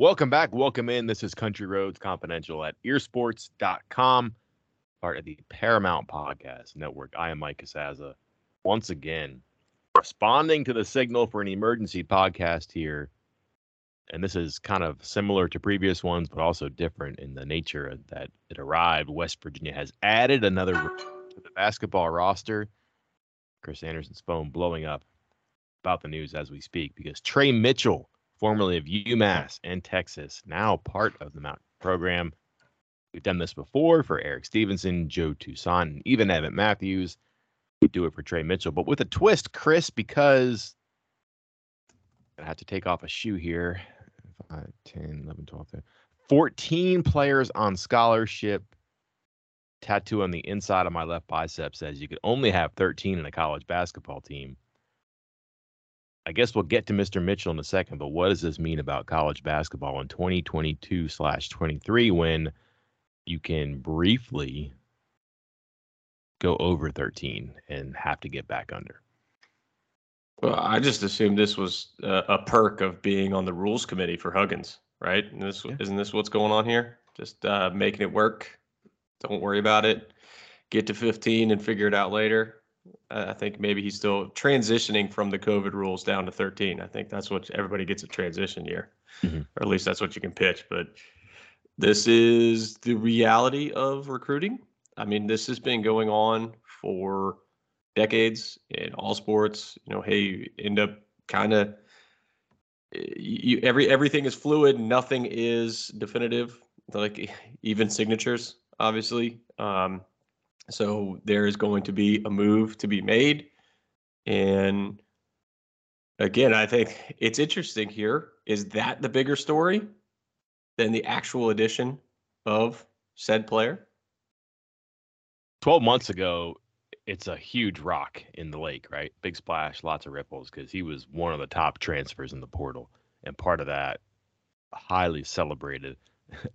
Welcome back. Welcome in. This is Country Roads Confidential at earsports.com, part of the Paramount Podcast Network. I am Mike Casazza. Once again, responding to the signal for an emergency podcast here. And this is kind of similar to previous ones, but also different in the nature that it arrived. West Virginia has added another to the basketball roster. Chris Anderson's phone blowing up about the news as we speak because Trey Mitchell formerly of UMass and Texas, now part of the Mountain program. We've done this before for Erik Stevenson, Joe Toussaint, and even Emmitt Matthews. We do it for Trey Mitchell, but with a twist, Chris, because I have to take off a shoe here. 5, 10, 11, 12, 13. 14 players on scholarship. Tattoo on the inside of my left bicep says you could only have 13 in a college basketball team. I guess we'll get to Mr. Mitchell in a second, but what does this mean about college basketball in 2022 slash 23 when you can briefly go over 13 and have to get back under? Well, I just assumed this was a, a perk of being on the rules committee for Huggins, right? And this yeah. isn't this what's going on here? Just uh, making it work. Don't worry about it. Get to 15 and figure it out later. I think maybe he's still transitioning from the COVID rules down to 13. I think that's what everybody gets a transition year, mm-hmm. or at least that's what you can pitch. But this is the reality of recruiting. I mean, this has been going on for decades in all sports. You know, hey, you end up kind of you every everything is fluid. Nothing is definitive. Like even signatures, obviously. Um, so there is going to be a move to be made. And again, I think it's interesting here. Is that the bigger story than the actual addition of said player? 12 months ago, it's a huge rock in the lake, right? Big splash, lots of ripples because he was one of the top transfers in the portal. And part of that, highly celebrated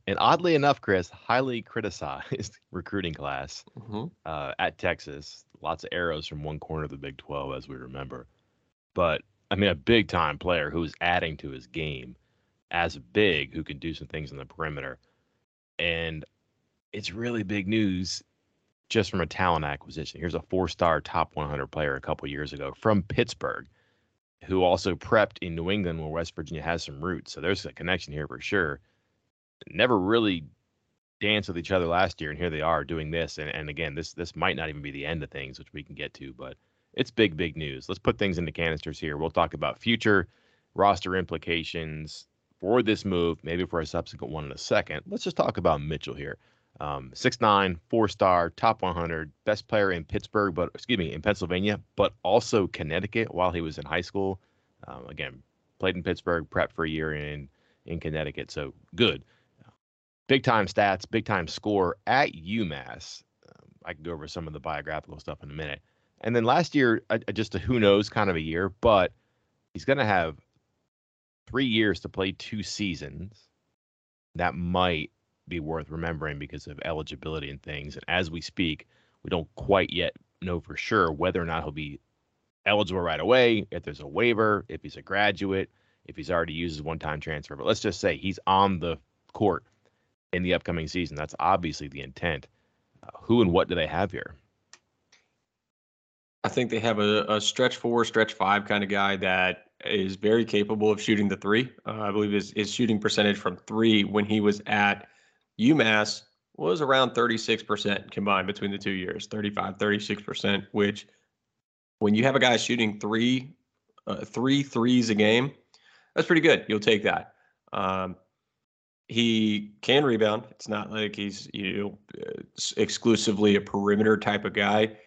and oddly enough, Chris, highly criticized recruiting class mm-hmm. uh, at Texas. Lots of arrows from one corner of the Big 12, as we remember. But I mean, a big time player who's adding to his game as big, who can do some things on the perimeter. And it's really big news just from a talent acquisition. Here's a four star top 100 player a couple years ago from Pittsburgh who also prepped in New England where West Virginia has some roots. So there's a connection here for sure never really danced with each other last year, and here they are doing this. And, and again, this this might not even be the end of things, which we can get to, but it's big, big news. Let's put things into canisters here. We'll talk about future roster implications for this move, maybe for a subsequent one in a second. Let's just talk about Mitchell here. Um, six nine, four star, top 100, best player in Pittsburgh, but excuse me, in Pennsylvania, but also Connecticut while he was in high school. Um, again, played in Pittsburgh, prepped for a year in in Connecticut, so good big time stats, big time score at UMass. Um, I can go over some of the biographical stuff in a minute. And then last year, uh, just a who knows kind of a year, but he's going to have three years to play two seasons. That might be worth remembering because of eligibility and things. And as we speak, we don't quite yet know for sure whether or not he'll be eligible right away, if there's a waiver, if he's a graduate, if he's already used his one time transfer. But let's just say he's on the court in the upcoming season. That's obviously the intent. Uh, who and what do they have here? I think they have a, a, stretch four, stretch five kind of guy that is very capable of shooting the three. Uh, I believe his, his shooting percentage from three when he was at UMass was around 36% combined between the two years 35, 36%, which when you have a guy shooting three, uh, three threes a game, that's pretty good. You'll take that. Um, he can rebound. It's not like he's you know exclusively a perimeter type of guy.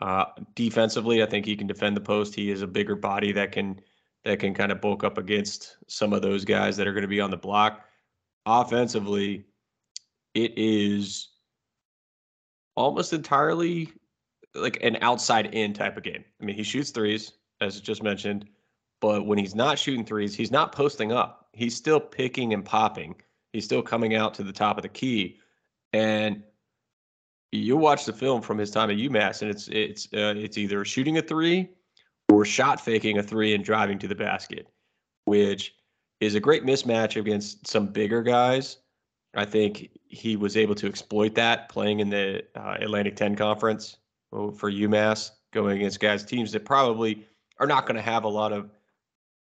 Uh, defensively, I think he can defend the post. He is a bigger body that can that can kind of bulk up against some of those guys that are going to be on the block. Offensively, it is almost entirely like an outside in type of game. I mean, he shoots threes, as just mentioned, but when he's not shooting threes, he's not posting up. He's still picking and popping. He's still coming out to the top of the key. And you watch the film from his time at UMass, and it's it's uh, it's either shooting a three or shot faking a three and driving to the basket, which is a great mismatch against some bigger guys. I think he was able to exploit that playing in the uh, Atlantic 10 conference for UMass, going against guys teams that probably are not going to have a lot of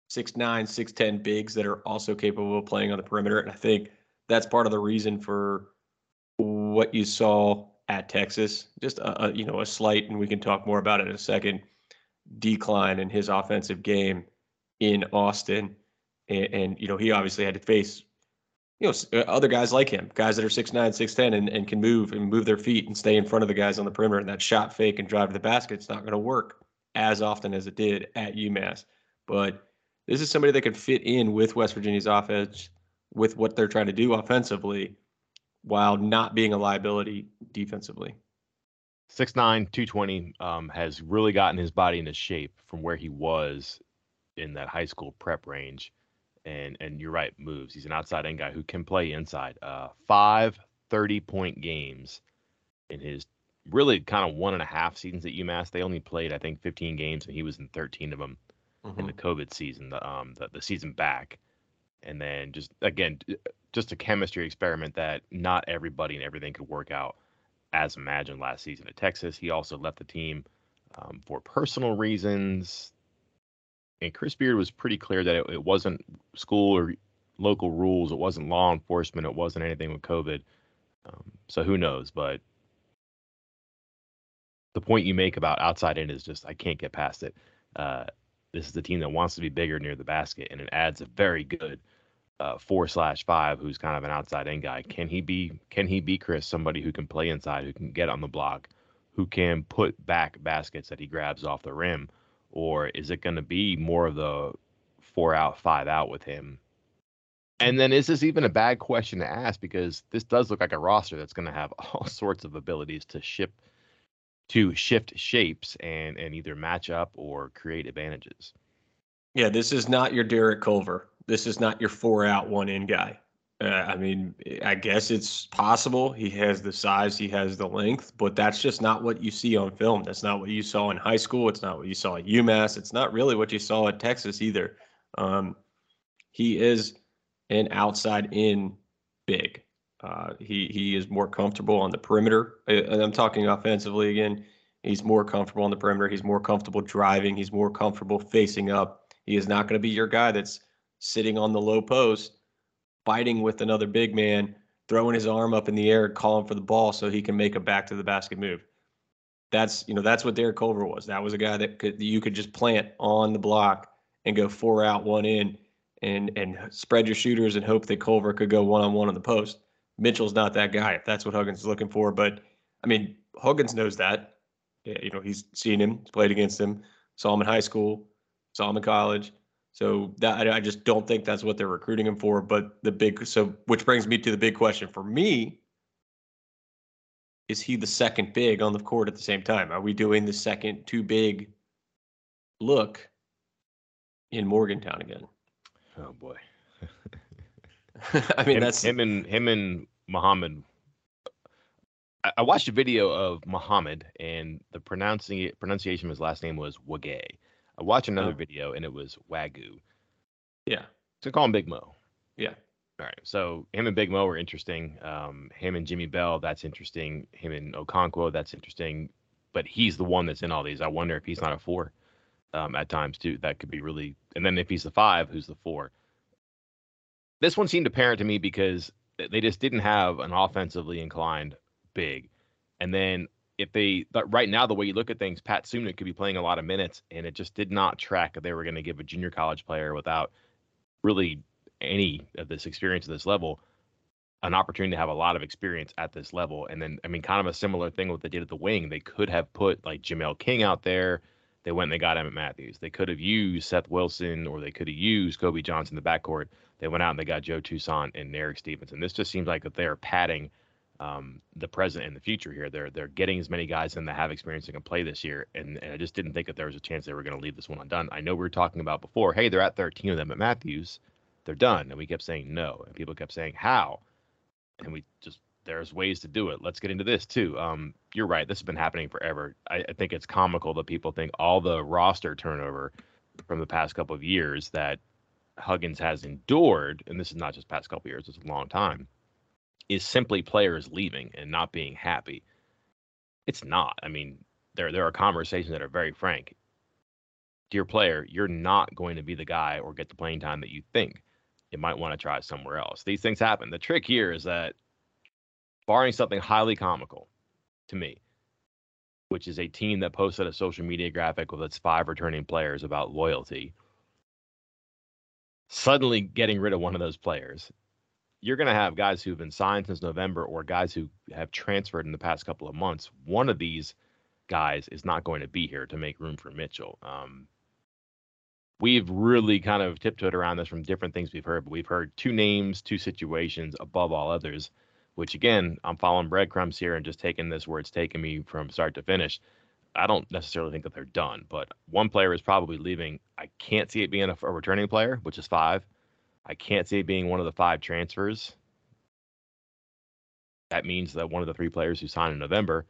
six nine, six ten bigs that are also capable of playing on the perimeter. And I think that's part of the reason for what you saw at Texas. Just a, a, you know a slight, and we can talk more about it in a second. Decline in his offensive game in Austin, and, and you know he obviously had to face you know uh, other guys like him, guys that are six nine, six ten, and, and can move and move their feet and stay in front of the guys on the perimeter. And that shot fake and drive to the basket, it's not going to work as often as it did at UMass. But this is somebody that could fit in with West Virginia's offense, with what they're trying to do offensively, while not being a liability defensively. 6'9, 220 um, has really gotten his body into shape from where he was in that high school prep range. And and you're right, moves. He's an outside end guy who can play inside. Uh, five 30 point games in his really kind of one and a half seasons at UMass. They only played, I think, 15 games, and he was in 13 of them mm-hmm. in the COVID season, the um the, the season back. And then just again, just a chemistry experiment that not everybody and everything could work out as imagined last season at Texas. He also left the team um, for personal reasons. And Chris Beard was pretty clear that it, it, wasn't school or local rules, it wasn't law enforcement, it wasn't anything with COVID. Um, so who knows? But the point you make about outside in is just I can't get past it. Uh, this is the team that wants to be bigger near the basket, and it adds a very good uh, four slash five who's kind of an outside end guy. Can he be can he be Chris, somebody who can play inside, who can get on the block, who can put back baskets that he grabs off the rim? Or is it gonna be more of the four out, five out with him? And then is this even a bad question to ask? Because this does look like a roster that's gonna have all sorts of abilities to ship to shift shapes and and either match up or create advantages. Yeah, this is not your Derek Culver this is not your four out, one in guy. Uh, I mean, I guess it's possible. He has the size, he has the length, but that's just not what you see on film. That's not what you saw in high school. It's not what you saw at UMass. It's not really what you saw at Texas either. Um, he is an outside in big. Uh, he he is more comfortable on the perimeter. And I'm talking offensively again. He's more comfortable on the perimeter. He's more comfortable driving. He's more comfortable facing up. He is not going to be your guy that's sitting on the low post, fighting with another big man, throwing his arm up in the air, calling for the ball so he can make a back to the basket move. That's you know that's what Derek Culver was. That was a guy that could you could just plant on the block and go four out, one in, and and spread your shooters and hope that Culver could go one on one on the post. Mitchell's not that guy if that's what Huggins is looking for. But I mean, Huggins knows that. You know, he's seen him, he's played against him, saw him in high school, saw him in college. So that I just don't think that's what they're recruiting him for. But the big so which brings me to the big question for me. Is he the second big on the court at the same time? Are we doing the second too big look in Morgantown again? Oh boy. I mean him, that's him and him and Mohamed. I, watched a video of Mohamed and the pronouncing pronunciation of his last name was Wagay. I watched another oh. video and it was Wagyu. Yeah. So call him Big Mo. Yeah. All right. So him and Big Mo were interesting. Um, him and Jimmy Bell, that's interesting. Him and Okonkwo, that's interesting. But he's the one that's in all these. I wonder if he's not a four um, at times too. That could be really. And then if he's the five, who's the four? This one seemed apparent to me because they just didn't have an offensively inclined big. And then if they right now the way you look at things, Pat Suemnick could be playing a lot of minutes, and it just did not track that they were going to give a junior college player without really any of this experience at this level an opportunity to have a lot of experience at this level. And then I mean, kind of a similar thing what they did at the wing. They could have put like Jamel King out there. they went and they got Emmitt Matthews. They could have used Seth Wilson or they could have used Kobe Johnson in the backcourt. They went out and they got Joe Toussaint and Erik Stevenson. This just seems like that they are padding um, the present and the future here. They're they're getting as many guys in that have experience and can play this year. And, and I just didn't think that there was a chance they were going to leave this one undone. I know we were talking about before, hey, they're at 13 of them at Matthews. They're done. And we kept saying no. And people kept saying, how? And we just there's ways to do it. Let's get into this too. Um, you're right. This has been happening forever. I, I, think it's comical that people think all the roster turnover from the past couple of years that Huggins has endured, and this is not just past couple years, it's a long time, is simply players leaving and not being happy. It's not. I mean, there there are conversations that are very frank. Dear player, you're not going to be the guy or get the playing time that you think. You might want to try somewhere else. These things happen. The trick here is that barring something highly comical to me, which is a team that posted a social media graphic with its five returning players about loyalty, suddenly getting rid of one of those players, you're going to have guys who've been signed since November or guys who have transferred in the past couple of months. One of these guys is not going to be here to make room for Mitchell. Um, we've really kind of tiptoed around this from different things we've heard, but we've heard two names, two situations above all others which again, I'm following breadcrumbs here and just taking this where it's taken me from start to finish. I don't necessarily think that they're done, but one player is probably leaving. I can't see it being a, a returning player, which is five. I can't see it being one of the five transfers. That means that one of the three players who signed in November,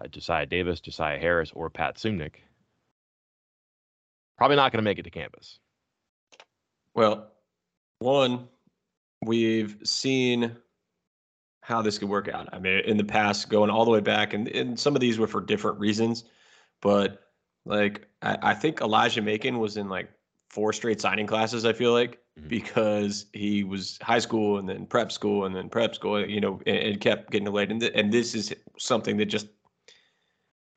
uh, Josiah Davis, Josiah Harris, or Pat Suemnick, probably not going to make it to campus. Well, one, we've seen how this could work out. I mean, in the past, going all the way back, and, and some of these were for different reasons, but like I, I think Elijah Macon was in like four straight signing classes. I feel like mm-hmm. because he was high school and then prep school and then prep school, you know, and, and kept getting delayed. And, th- and this is something that just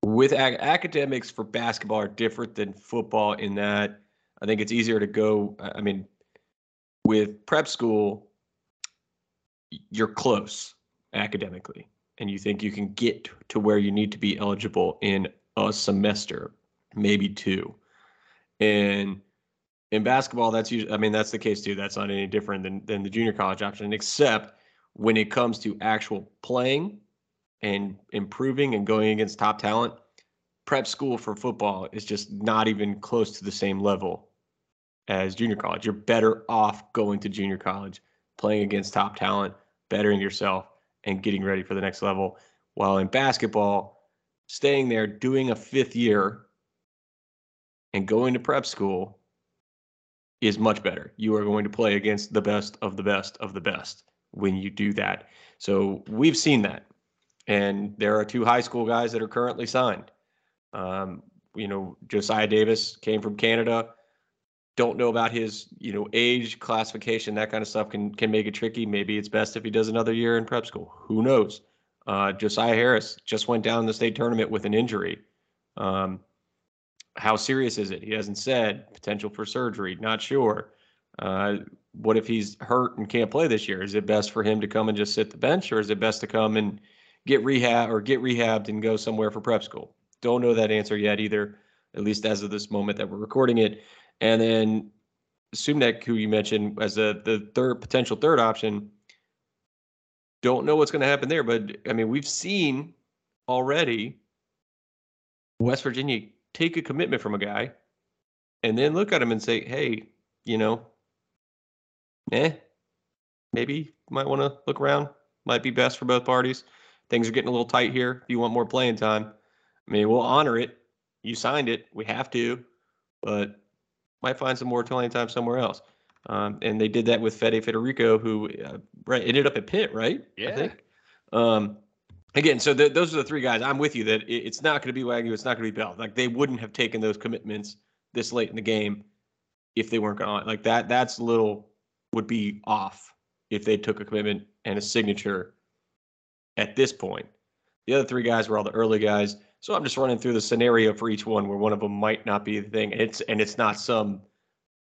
with ac- academics for basketball are different than football in that I think it's easier to go. I mean, with prep school, you're close academically and you think you can get to where you need to be eligible in a semester, maybe two. And in basketball, that's usually, I mean, that's the case too. That's not any different than, than the junior college option, except when it comes to actual playing and improving and going against top talent, prep school for football is just not even close to the same level as junior college. You're better off going to junior college, playing against top talent, bettering yourself, and getting ready for the next level. While in basketball, staying there, doing a fifth year, and going to prep school is much better. You are going to play against the best of the best of the best when you do that. So we've seen that. And there are two high school guys that are currently signed. Um, you know, Josiah Davis came from Canada don't know about his, you know, age, classification, that kind of stuff can can make it tricky. Maybe it's best if he does another year in prep school. Who knows? Uh, Josiah Harris just went down the state tournament with an injury. Um, how serious is it? He hasn't said. Potential for surgery, not sure. Uh, what if he's hurt and can't play this year? Is it best for him to come and just sit the bench, or is it best to come and get rehab or get rehabbed and go somewhere for prep school? Don't know that answer yet either, at least as of this moment that we're recording it. And then Suemnick, who you mentioned as a, the third potential third option, don't know what's going to happen there. But I mean, we've seen already West Virginia take a commitment from a guy and then look at him and say, hey, you know, eh, maybe might want to look around. Might be best for both parties. Things are getting a little tight here. If you want more playing time, I mean, we'll honor it. You signed it. We have to. But might find some more playing time somewhere else. Um, and they did that with Fede Federiko, who uh, right ended up at Pitt, right? Yeah. I think. Um, again, so the, those are the three guys. I'm with you that it, it's not going to be Wagyu, it's not going to be Bell. Like they wouldn't have taken those commitments this late in the game if they weren't going like that. That's a little would be off if they took a commitment and a signature at this point. The other three guys were all the early guys. So I'm just running through the scenario for each one where one of them might not be the thing. It's and it's not some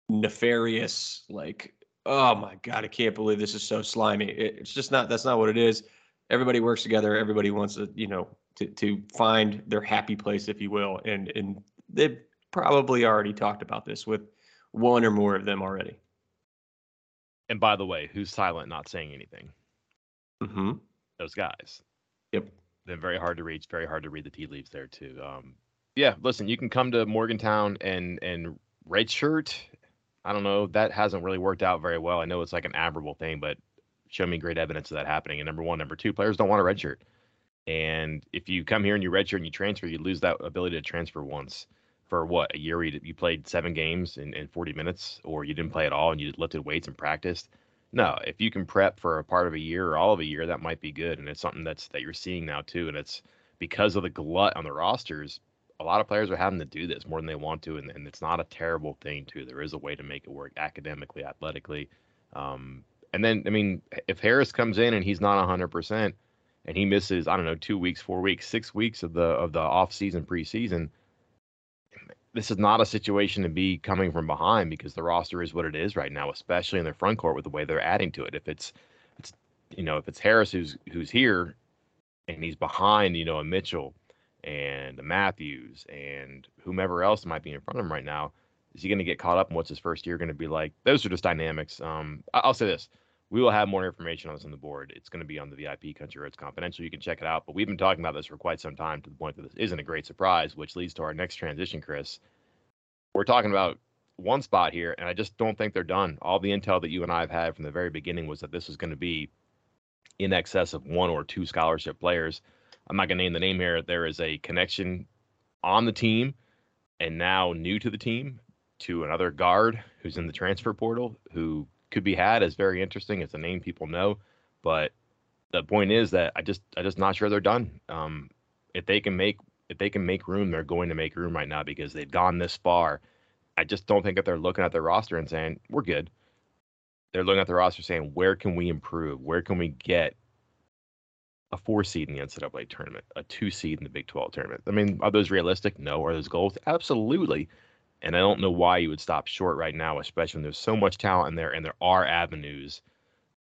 nefarious like, oh my god, I can't believe this is so slimy. It's just not. That's not what it is. Everybody works together. Everybody wants to, you know, to to find their happy place, if you will. And and they've probably already talked about this with one or more of them already. And by the way, who's silent, not saying anything? Mm-hmm. Those guys. Yep. they're very hard to reach, very hard to read the tea leaves there too. Um, yeah, listen, you can come to Morgantown and and redshirt. I don't know. That hasn't really worked out very well. I know it's like an admirable thing, but show me great evidence of that happening. And number one, number two, players don't want a redshirt. And if you come here and you redshirt and you transfer, you lose that ability to transfer once for what a year you, you played seven games in, in 40 minutes, or you didn't play at all and you lifted weights and practiced. No, if you can prep for a part of a year or all of a year, that might be good. And it's something that's that you're seeing now too. And it's because of the glut on the rosters, a lot of players are having to do this more than they want to, and, and it's not a terrible thing too. There is a way to make it work academically, athletically. Um, and then, I mean, if Harris comes in and he's not 100% and he misses, I don't know, two weeks, four weeks, six weeks of the of the off season, preseason, this is not a situation to be coming from behind because the roster is what it is right now, especially in their front court with the way they're adding to it. If it's, it's, you know, if it's Harris who's who's here, and he's behind, you know, a Mitchell and Matthews and whomever else might be in front of him right now, is he going to get caught up in what's his first year going to be like? Those are just dynamics. Um, I'll say this: we will have more information on this on the board. It's going to be on the VIP Country Roads Confidential. You can check it out. But we've been talking about this for quite some time to the point that this isn't a great surprise, which leads to our next transition, Chris. We're talking about one spot here, and I just don't think they're done. All the intel that you and I have had from the very beginning was that this was going to be in excess of one or two scholarship players. I'm not going to name the name here. There is a connection on the team and now new to the team to another guard who's in the transfer portal who could be had as very interesting. It's a name people know, but the point is that I just I just not sure they're done. Um, if they can make if they can make room, they're going to make room right now because they've gone this far. I just don't think that they're looking at their roster and saying we're good. They're looking at the roster saying where can we improve? Where can we get a four seed in the NCAA tournament, a two seed in the Big 12 tournament? I mean, are those realistic? No. Are those goals? Absolutely. And I don't know why you would stop short right now, especially when there's so much talent in there and there are avenues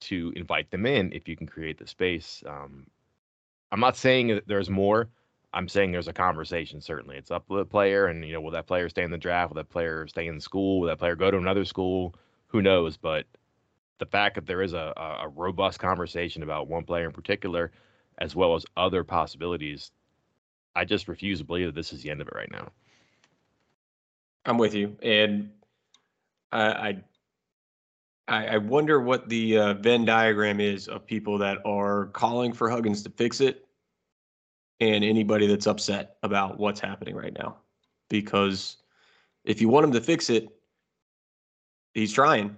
to invite them in if you can create the space. Um, I'm not saying that there's more. I'm saying there's a conversation. Certainly, it's up to the player, and you know, will that player stay in the draft? Will that player stay in school? Will that player go to another school? Who knows? But the fact that there is a, a robust conversation about one player in particular, as well as other possibilities, I just refuse to believe that this is the end of it right now. I'm with you, and I I, I wonder what the uh, Venn diagram is of people that are calling for Huggins to fix it, and anybody that's upset about what's happening right now. Because if you want him to fix it, he's trying.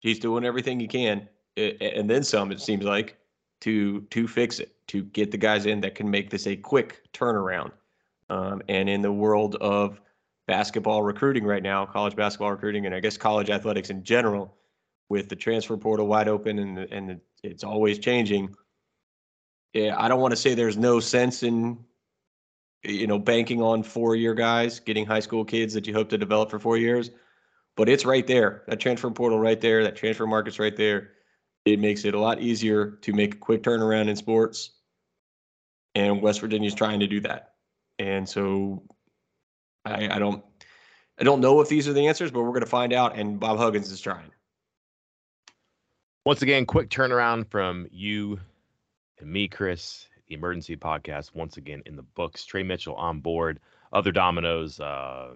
He's doing everything he can, and then some. It seems like to to fix it, to get the guys in that can make this a quick turnaround. Um, and in the world of basketball recruiting right now, college basketball recruiting, and I guess college athletics in general, with the transfer portal wide open and and it's always changing. Yeah, I don't want to say there's no sense in you know banking on four year guys, getting high school kids that you hope to develop for four years, but it's right there. That transfer portal right there, that transfer market's right there. It makes it a lot easier to make a quick turnaround in sports, and West Virginia's trying to do that. And so I, I don't I don't know if these are the answers, but we're going to find out. And Bob Huggins is trying. Once again, quick turnaround from you and me, Chris. The emergency podcast once again in the books. Trey Mitchell on board. Other dominoes uh,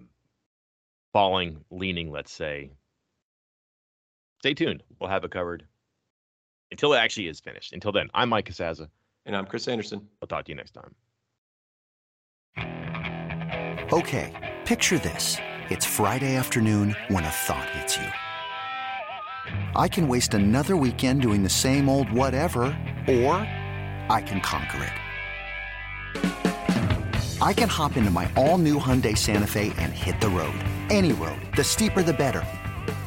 falling, leaning. Let's say. Stay tuned. We'll have it covered until it actually is finished. Until then, I'm Mike Casazza. And I'm Chris Anderson. I'll talk to you next time. Okay, picture this. It's Friday afternoon when a thought hits you. I can waste another weekend doing the same old whatever, or I can conquer it. I can hop into my all new Hyundai Santa Fe and hit the road. Any road. The steeper, the better.